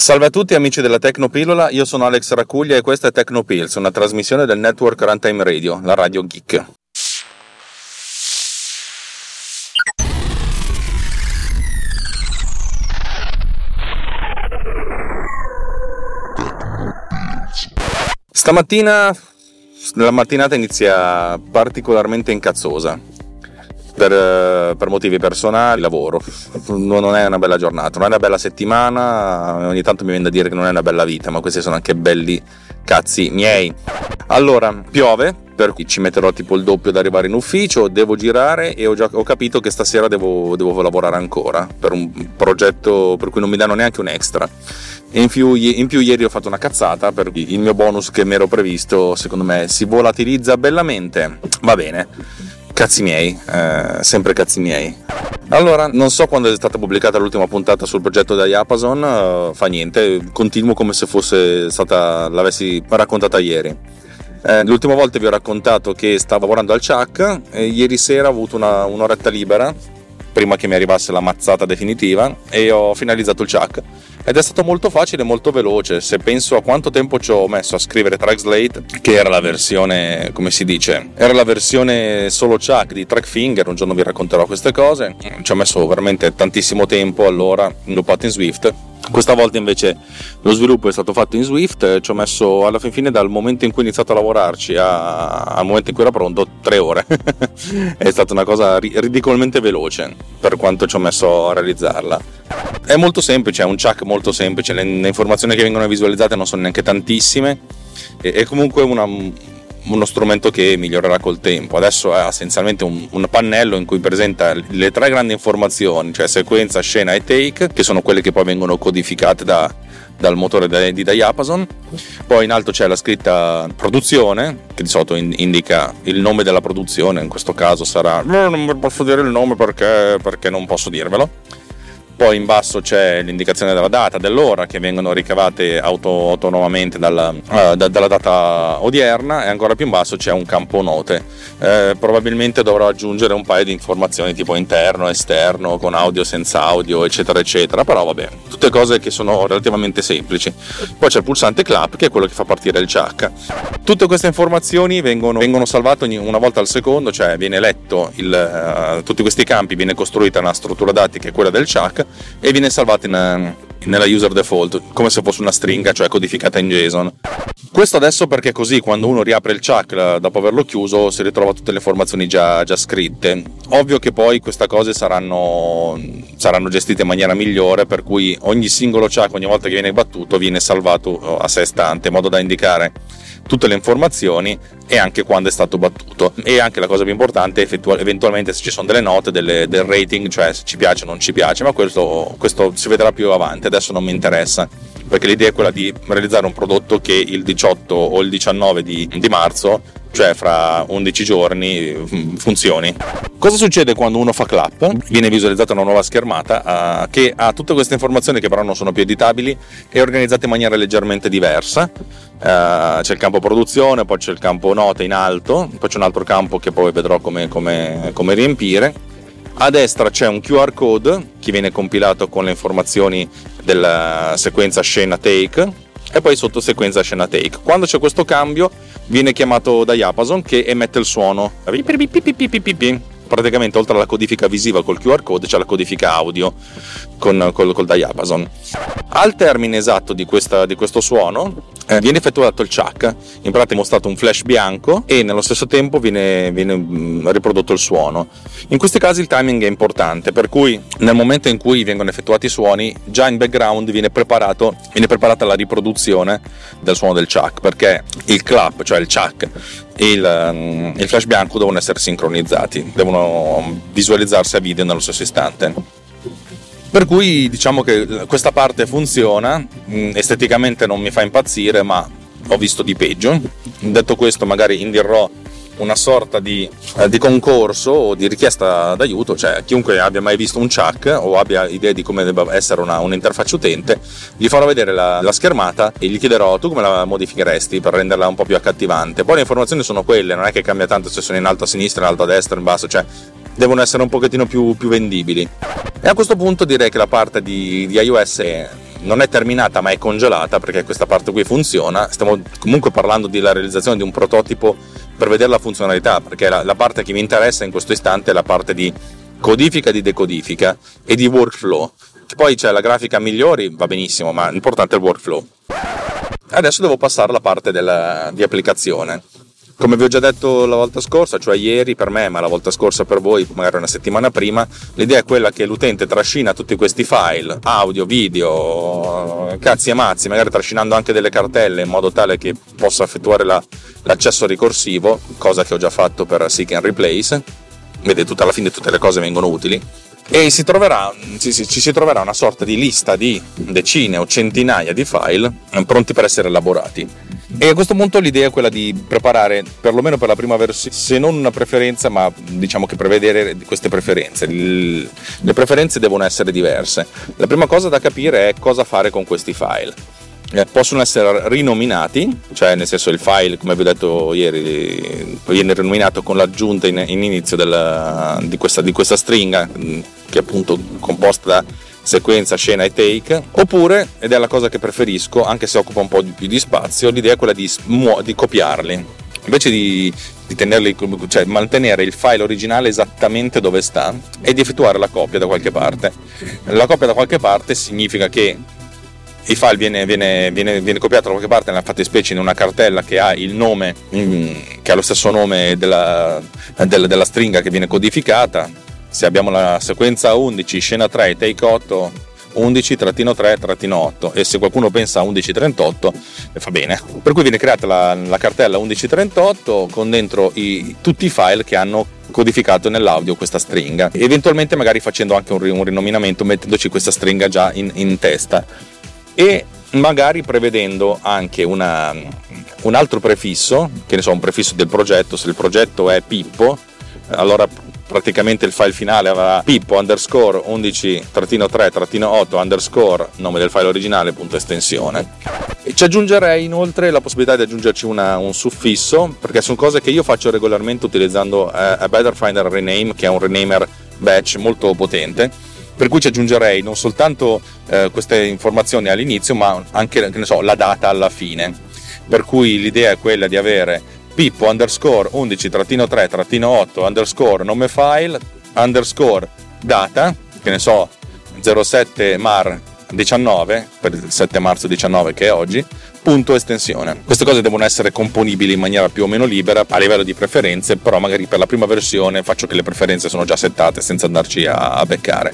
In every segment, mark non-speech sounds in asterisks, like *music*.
Salve a tutti amici della Tecnopillola, io sono Alex Racuglia e questa è Tecnopills, una trasmissione del network Runtime Radio, la radio geek. Stamattina la mattinata inizia particolarmente incazzosa per, eh, per, motivi personali, lavoro. Non è una bella giornata, non è una bella settimana, ogni tanto mi viene da dire che non è una bella vita, ma questi sono anche belli cazzi miei. Allora, piove, per cui ci metterò tipo il doppio ad arrivare in ufficio, devo girare e ho, già, ho capito che stasera devo, devo, lavorare ancora per un progetto per cui non mi danno neanche un extra. In più, in più ieri ho fatto una cazzata per il mio bonus che mi ero previsto secondo me si volatilizza bellamente. Va bene Cazzi miei, eh, sempre cazzi miei. Allora, non so quando è stata pubblicata l'ultima puntata sul progetto da Yapazon, uh, fa niente, continuo come se fosse stata, l'avessi raccontata ieri. Eh, l'ultima volta vi ho raccontato che stavo lavorando al CHAC e ieri sera ho avuto una, un'oretta libera prima che mi arrivasse la mazzata definitiva e ho finalizzato il chuck ed è stato molto facile e molto veloce se penso a quanto tempo ci ho messo a scrivere Trackslate che era la versione come si dice era la versione solo chuck di Trackfinger un giorno vi racconterò queste cose ci ho messo veramente tantissimo tempo allora l'ho in Swift questa volta invece lo sviluppo è stato fatto in Swift, ci ho messo alla fin fine dal momento in cui ho iniziato a lavorarci a, al momento in cui era pronto tre ore. *laughs* è stata una cosa ridicolmente veloce per quanto ci ho messo a realizzarla. È molto semplice, è un chuck molto semplice, le, le informazioni che vengono visualizzate non sono neanche tantissime, è comunque una, uno strumento che migliorerà col tempo. Adesso è essenzialmente un, un, pannello in cui presenta le tre grandi informazioni, cioè sequenza, scena e take, che sono quelle che poi vengono codificate da, dal motore di Diapason. Poi in alto c'è la scritta produzione, che di solito indica il nome della produzione, in questo caso sarà... Non posso dire il nome perché, perché non posso dirvelo poi in basso c'è l'indicazione della data, dell'ora che vengono ricavate auto, autonomamente dalla, uh, da, dalla data odierna e ancora più in basso c'è un campo note. Eh, probabilmente dovrò aggiungere un paio di informazioni tipo interno, esterno, con audio, senza audio, eccetera, eccetera, però vabbè, tutte cose che sono relativamente semplici. Poi c'è il pulsante clap che è quello che fa partire il CHAC. Tutte queste informazioni vengono, vengono salvate una volta al secondo, cioè viene letto il, uh, tutti questi campi, viene costruita una struttura dati che è quella del CHAC e viene salvata in, nella user default come se fosse una stringa, cioè codificata in JSON. Questo adesso perché così quando uno riapre il chuck dopo averlo chiuso si ritrova tutte le informazioni già, già scritte. Ovvio che poi queste cose saranno, saranno, gestite in maniera migliore per cui ogni singolo chuck ogni volta che viene battuto viene salvato a sé stante in modo da indicare tutte le informazioni e anche quando è stato battuto. E anche la cosa più importante, eventualmente se ci sono delle note, delle, del rating, cioè se ci piace o non ci piace, ma questo, questo si vedrà più avanti, adesso non mi interessa perché l'idea è quella di realizzare un prodotto che il 18 o il 19 di, di marzo cioè fra 11 giorni mm, funzioni. Cosa succede quando uno fa clap? Viene visualizzata una nuova schermata uh, che ha tutte queste informazioni che però non sono più editabili e organizzate in maniera leggermente diversa. Uh, c'è il campo produzione, poi c'è il campo note in alto, poi c'è un altro campo che poi vedrò come, come, come riempire. A destra c'è un QR code che viene compilato con le informazioni della sequenza scena take e poi sotto sequenza scena take. Quando c'è questo cambio viene chiamato da Yapazon che emette il suono praticamente oltre alla codifica visiva col QR code c'è la codifica audio con, col, col diapason. Al termine esatto di, questa, di questo suono eh, viene effettuato il chuck, in pratica è mostrato un flash bianco e nello stesso tempo viene, viene mm, riprodotto il suono. In questi casi il timing è importante, per cui nel momento in cui vengono effettuati i suoni, già in background viene, viene preparata la riproduzione del suono del chuck, perché il clap, cioè il chuck il, mm, il flash bianco devono essere sincronizzati, devono visualizzarsi a video nello stesso istante. Per cui diciamo che questa parte funziona, mm, esteticamente non mi fa impazzire, ma ho visto di peggio. Detto questo, magari indirò una sorta di, eh, di, concorso o di richiesta d'aiuto, cioè chiunque abbia mai visto un chuck o abbia idea di come debba essere una, un'interfaccia utente, gli farò vedere la, la, schermata e gli chiederò tu come la modificheresti per renderla un po' più accattivante. Poi le informazioni sono quelle, non è che cambia tanto se sono in alto a sinistra, in alto a destra, in basso, cioè devono essere un pochettino più, più vendibili. E a questo punto direi che la parte di, di iOS non è terminata ma è congelata perché questa parte qui funziona, stiamo comunque parlando della realizzazione di un prototipo per vedere la funzionalità, perché la, la parte che mi interessa in questo istante è la parte di codifica, di decodifica e di workflow. Poi c'è la grafica migliori, va benissimo, ma l'importante è il workflow. Adesso devo passare alla parte della, di applicazione. Come vi ho già detto la volta scorsa, cioè ieri per me, ma la volta scorsa per voi, magari una settimana prima, l'idea è quella che l'utente trascina tutti questi file, audio, video, cazzi e mazzi, magari trascinando anche delle cartelle in modo tale che possa effettuare la, l'accesso ricorsivo, cosa che ho già fatto per Seek and Replace. Vedete, alla fine tutte le cose vengono utili e si troverà, ci, ci, si troverà una sorta di lista di decine o centinaia di file eh, pronti per essere elaborati. E a questo punto l'idea è quella di preparare, perlomeno per la prima versione, se non una preferenza, ma diciamo che prevedere queste preferenze. Le preferenze devono essere diverse. La prima cosa da capire è cosa fare con questi file eh, possono essere rinominati, cioè nel senso il file, come vi ho detto ieri, viene rinominato con l'aggiunta in, in inizio della, di, questa, di, questa, stringa, che è appunto composta da sequenza, scena e take, oppure, ed è la cosa che preferisco, anche se occupa un po' di più di spazio, l'idea è quella di, di copiarli. Invece di, di tenerli, cioè mantenere il file originale esattamente dove sta e di effettuare la copia da qualche parte. La copia da qualche parte significa che il file viene, viene, viene, viene, copiato da qualche parte nella fattispecie in una cartella che ha il nome, mm, che ha lo stesso nome della, della, della stringa che viene codificata. Se abbiamo la sequenza 11, scena 3, take 8, 11-3-3-8 e se qualcuno pensa a 1138 fa bene. Per cui viene creata la, la cartella 1138 con dentro i, tutti i file che hanno codificato nell'audio questa stringa, eventualmente magari facendo anche un, un rinominamento mettendoci questa stringa già in, in testa. E magari prevedendo anche una, un altro prefisso, che ne so, un prefisso del progetto, se il progetto è Pippo, allora praticamente il file finale avrà pippo underscore 11-3-8 underscore nome del file originale punto estensione e ci aggiungerei inoltre la possibilità di aggiungerci una, un suffisso perché sono cose che io faccio regolarmente utilizzando eh, a Better Finder Rename che è un renamer batch molto potente per cui ci aggiungerei non soltanto eh, queste informazioni all'inizio, ma anche so, la data alla fine. Per cui l'idea è quella di avere pippo underscore 11-3-8 underscore nome file underscore data, che ne so, 07 mar 19 per il 7 marzo 19 che è oggi punto estensione. Queste cose devono essere componibili in maniera più o meno libera a livello di preferenze però magari per la prima versione faccio che le preferenze sono già settate senza andarci a, beccare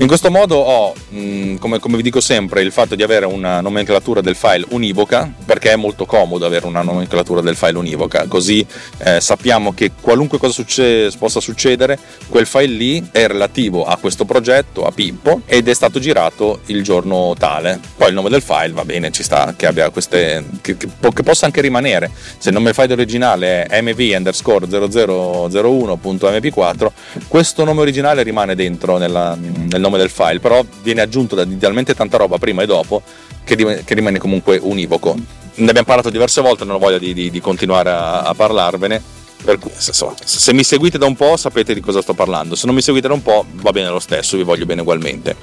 in questo modo ho, mm, come, come, vi dico sempre, il fatto di avere una nomenclatura del file univoca, perché è molto comodo avere una nomenclatura del file univoca, così eh, sappiamo che qualunque cosa succe- possa succedere, quel file lì è relativo a questo progetto, a Pippo, ed è stato girato il giorno tale. Poi il nome del file va bene, ci sta, che abbia queste. che, che, che possa anche rimanere. Se il nome del file originale è mv underscore 0001.mp4, questo nome originale rimane dentro nella, nel nome del file, però viene aggiunto da talmente tanta roba prima e dopo che, che, rimane comunque univoco. Ne abbiamo parlato diverse volte, non ho voglia di, di, di continuare a, a parlarvene. Per cui, se, mi seguite da un po' sapete di cosa sto parlando, se non mi seguite da un po' va bene lo stesso, vi voglio bene ugualmente.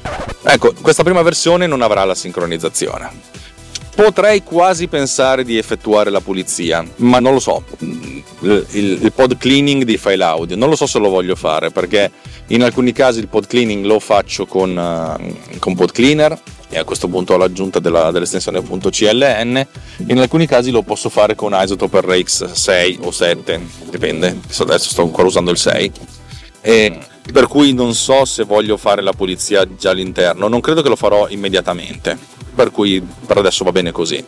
Ecco, questa prima versione non avrà la sincronizzazione. Potrei quasi pensare di effettuare la pulizia, ma non lo so. Il, il, pod cleaning di file audio, non lo so se lo voglio fare perché in alcuni casi il pod cleaning lo faccio con, uh, con pod cleaner e a questo punto ho l'aggiunta della, dell'estensione .cln. In alcuni casi lo posso fare con Isotope RX 6 o 7, dipende. Adesso sto ancora usando il 6. E per cui non so se voglio fare la pulizia già all'interno, non credo che lo farò immediatamente per cui per adesso va bene così.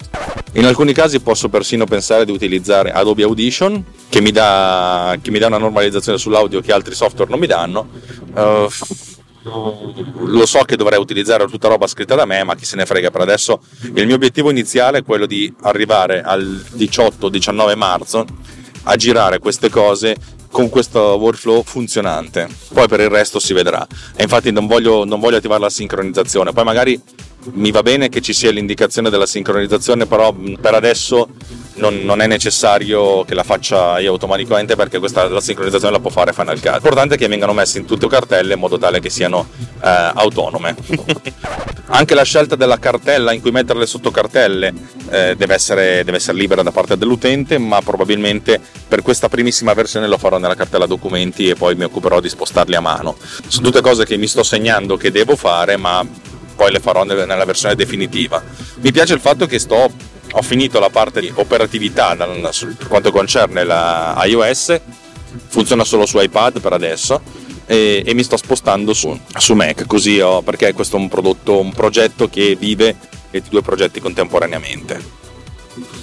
In alcuni casi posso persino pensare di utilizzare Adobe Audition che mi dà, che mi dà una normalizzazione sull'audio che altri software non mi danno. Uh, lo so che dovrei utilizzare tutta roba scritta da me, ma chi se ne frega per adesso. Il mio obiettivo iniziale è quello di arrivare al 18-19 marzo a girare queste cose con questo workflow funzionante. Poi per il resto si vedrà. E infatti non voglio, non voglio attivare la sincronizzazione. Poi magari mi va bene che ci sia l'indicazione della sincronizzazione, però per adesso non, non, è necessario che la faccia io automaticamente perché questa, la sincronizzazione la può fare Final Cut. L'importante è che vengano messe in tutte le cartelle in modo tale che siano eh, autonome. *laughs* Anche la scelta della cartella in cui mettere le sottocartelle eh, deve, essere, deve essere libera da parte dell'utente, ma probabilmente per questa primissima versione lo farò nella cartella documenti e poi mi occuperò di spostarli a mano. Sono tutte cose che mi sto segnando che devo fare, ma poi le farò nella versione definitiva. Mi piace il fatto che sto, ho finito la parte di operatività per quanto concerne la iOS, funziona solo su iPad per adesso e, e mi sto spostando su, su Mac, così ho, perché questo è un prodotto, un progetto che vive di due progetti contemporaneamente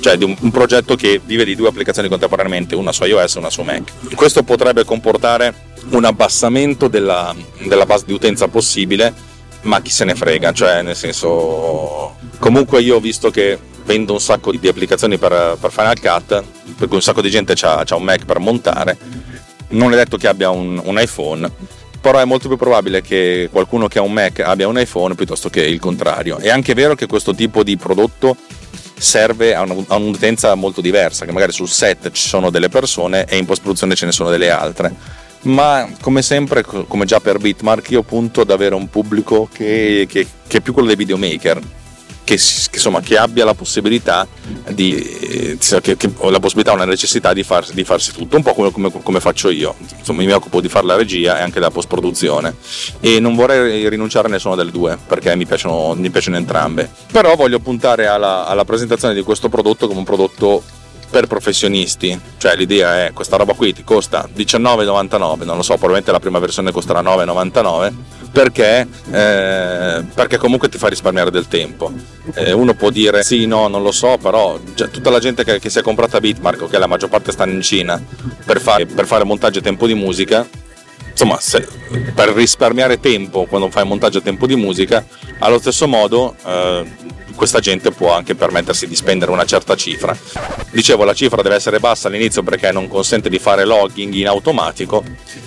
cioè di un, un, progetto che vive di due applicazioni contemporaneamente, una su iOS e una su Mac. Questo potrebbe comportare un abbassamento della, della base di utenza possibile ma chi se ne frega, cioè nel senso comunque io ho visto che vendo un sacco di applicazioni per, per Final Cut, per cui un sacco di gente ha un Mac per montare, non è detto che abbia un, un iPhone, però è molto più probabile che qualcuno che ha un Mac abbia un iPhone piuttosto che il contrario. È anche vero che questo tipo di prodotto serve a, un'utenza molto diversa, che magari sul set ci sono delle persone e in post produzione ce ne sono delle altre ma come sempre, come già per Bitmark, io punto ad avere un pubblico che, che, che è più quello dei videomaker. Che, che, insomma, che abbia la possibilità di che, che la possibilità o la necessità di, far, di, farsi tutto un po' come, come, come, faccio io. Insomma mi occupo di fare la regia e anche la post produzione e non vorrei rinunciare a nessuna delle due perché mi piacciono, mi piacciono entrambe. Però voglio puntare alla, alla presentazione di questo prodotto come un prodotto per professionisti, cioè l'idea è questa roba qui ti costa 19,99, non lo so, probabilmente la prima versione costerà 9,99 perché, eh, perché comunque ti fa risparmiare del tempo. Eh, uno può dire sì, no, non lo so, però tutta la gente che, che, si è comprata Bitmark, che okay, la maggior parte stanno in Cina, per fare, per fare montaggio e tempo di musica, insomma, se, per risparmiare tempo quando fai montaggio a tempo di musica, allo stesso modo eh, questa gente può anche permettersi di spendere una certa cifra. Dicevo, la cifra deve essere bassa all'inizio perché non consente di fare logging in automatico,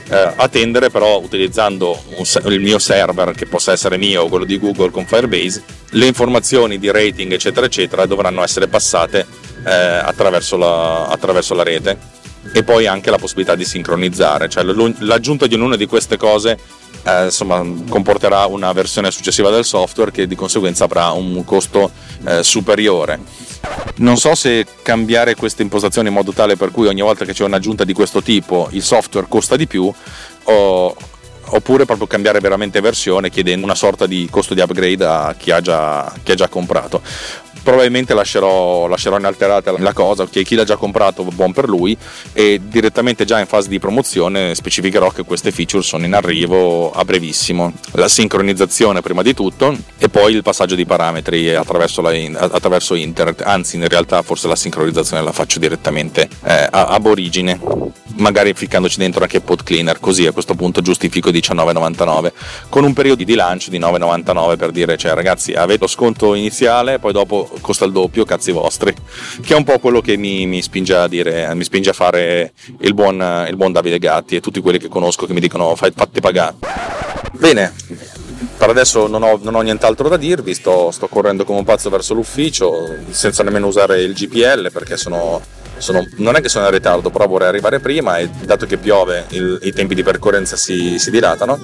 eh, attendere però utilizzando un, il mio server, che possa essere mio o quello di Google con Firebase, le informazioni di rating eccetera eccetera dovranno essere passate eh, attraverso, la, attraverso la rete e poi anche la possibilità di sincronizzare, cioè l'aggiunta di ognuna di queste cose eh, insomma, comporterà una versione successiva del software che di conseguenza avrà un costo eh, superiore. Non so se cambiare queste impostazioni in modo tale per cui ogni volta che c'è un'aggiunta di questo tipo il software costa di più o, oppure proprio cambiare veramente versione chiedendo una sorta di costo di upgrade a chi ha già, chi ha già comprato probabilmente lascerò, lascerò inalterata la cosa, che chi l'ha già comprato buon per lui e direttamente già in fase di promozione specificherò che queste feature sono in arrivo a brevissimo. La sincronizzazione prima di tutto e poi il passaggio di parametri attraverso, la, attraverso internet, anzi in realtà forse la sincronizzazione la faccio direttamente eh, ab origine, magari ficcandoci dentro anche pod cleaner, così a questo punto giustifico 19,99 con un periodo di lancio di 9,99 per dire cioè ragazzi avete lo sconto iniziale, poi dopo costa il doppio, cazzi vostri, *laughs* che è un po' quello che mi, mi, spinge, a dire, mi spinge a fare il buon, il buon, Davide Gatti e tutti quelli che conosco che mi dicono fatti pagare. Bene, per adesso non ho, non ho nient'altro da dirvi, sto, sto, correndo come un pazzo verso l'ufficio senza nemmeno usare il GPL perché sono, sono, non è che sono in ritardo, però vorrei arrivare prima e dato che piove il, i tempi di percorrenza si, si dilatano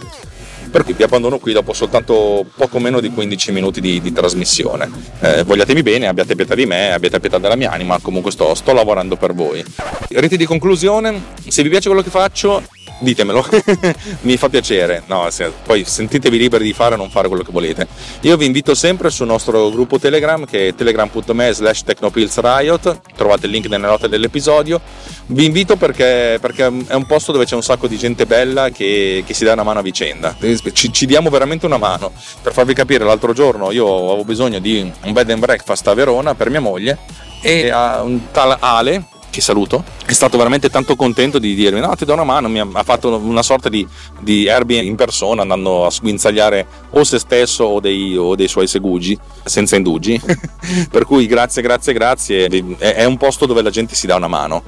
per cui vi abbandono qui dopo soltanto poco meno di 15 minuti di, di trasmissione. Eh, vogliatemi bene, abbiate pietà di me, abbiate pietà della mia anima, comunque sto, sto lavorando per voi. Riti di conclusione, se vi piace quello che faccio ditemelo, *laughs* mi fa piacere. No, se, poi sentitevi liberi di fare o non fare quello che volete. Io vi invito sempre sul nostro gruppo Telegram che è telegram.me slash technopillsriot, trovate il link nelle note dell'episodio. Vi invito perché, perché, è un posto dove c'è un sacco di gente bella che, che si dà una mano a vicenda. Ci, ci, diamo veramente una mano. Per farvi capire, l'altro giorno io avevo bisogno di un bed and breakfast a Verona per mia moglie e a un tal Ale che saluto, è stato veramente tanto contento di dirmi no ti do una mano, mi ha, fatto una sorta di, di Airbnb in persona andando a sguinzagliare o se stesso o dei, o dei suoi segugi senza indugi, *laughs* per cui grazie grazie grazie, è, un posto dove la gente si dà una mano,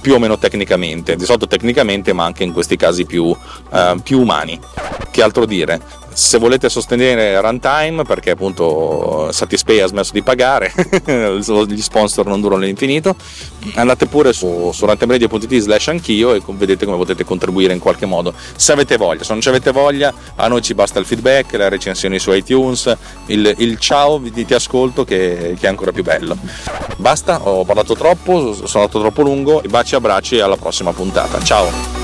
più o meno tecnicamente, di solito tecnicamente ma anche in questi casi più, uh, più umani. Che altro dire? Se volete sostenere Runtime perché appunto Satispay ha smesso di pagare *laughs* gli sponsor non durano all'infinito andate pure su, su runtimeradio.it slash anch'io e vedete come potete contribuire in qualche modo se avete voglia. Se non ci avete voglia a noi ci basta il feedback le recensioni su iTunes il, il ciao di ti ascolto che, che, è ancora più bello. Basta ho parlato troppo sono andato troppo lungo baci e abbracci e alla prossima puntata. Ciao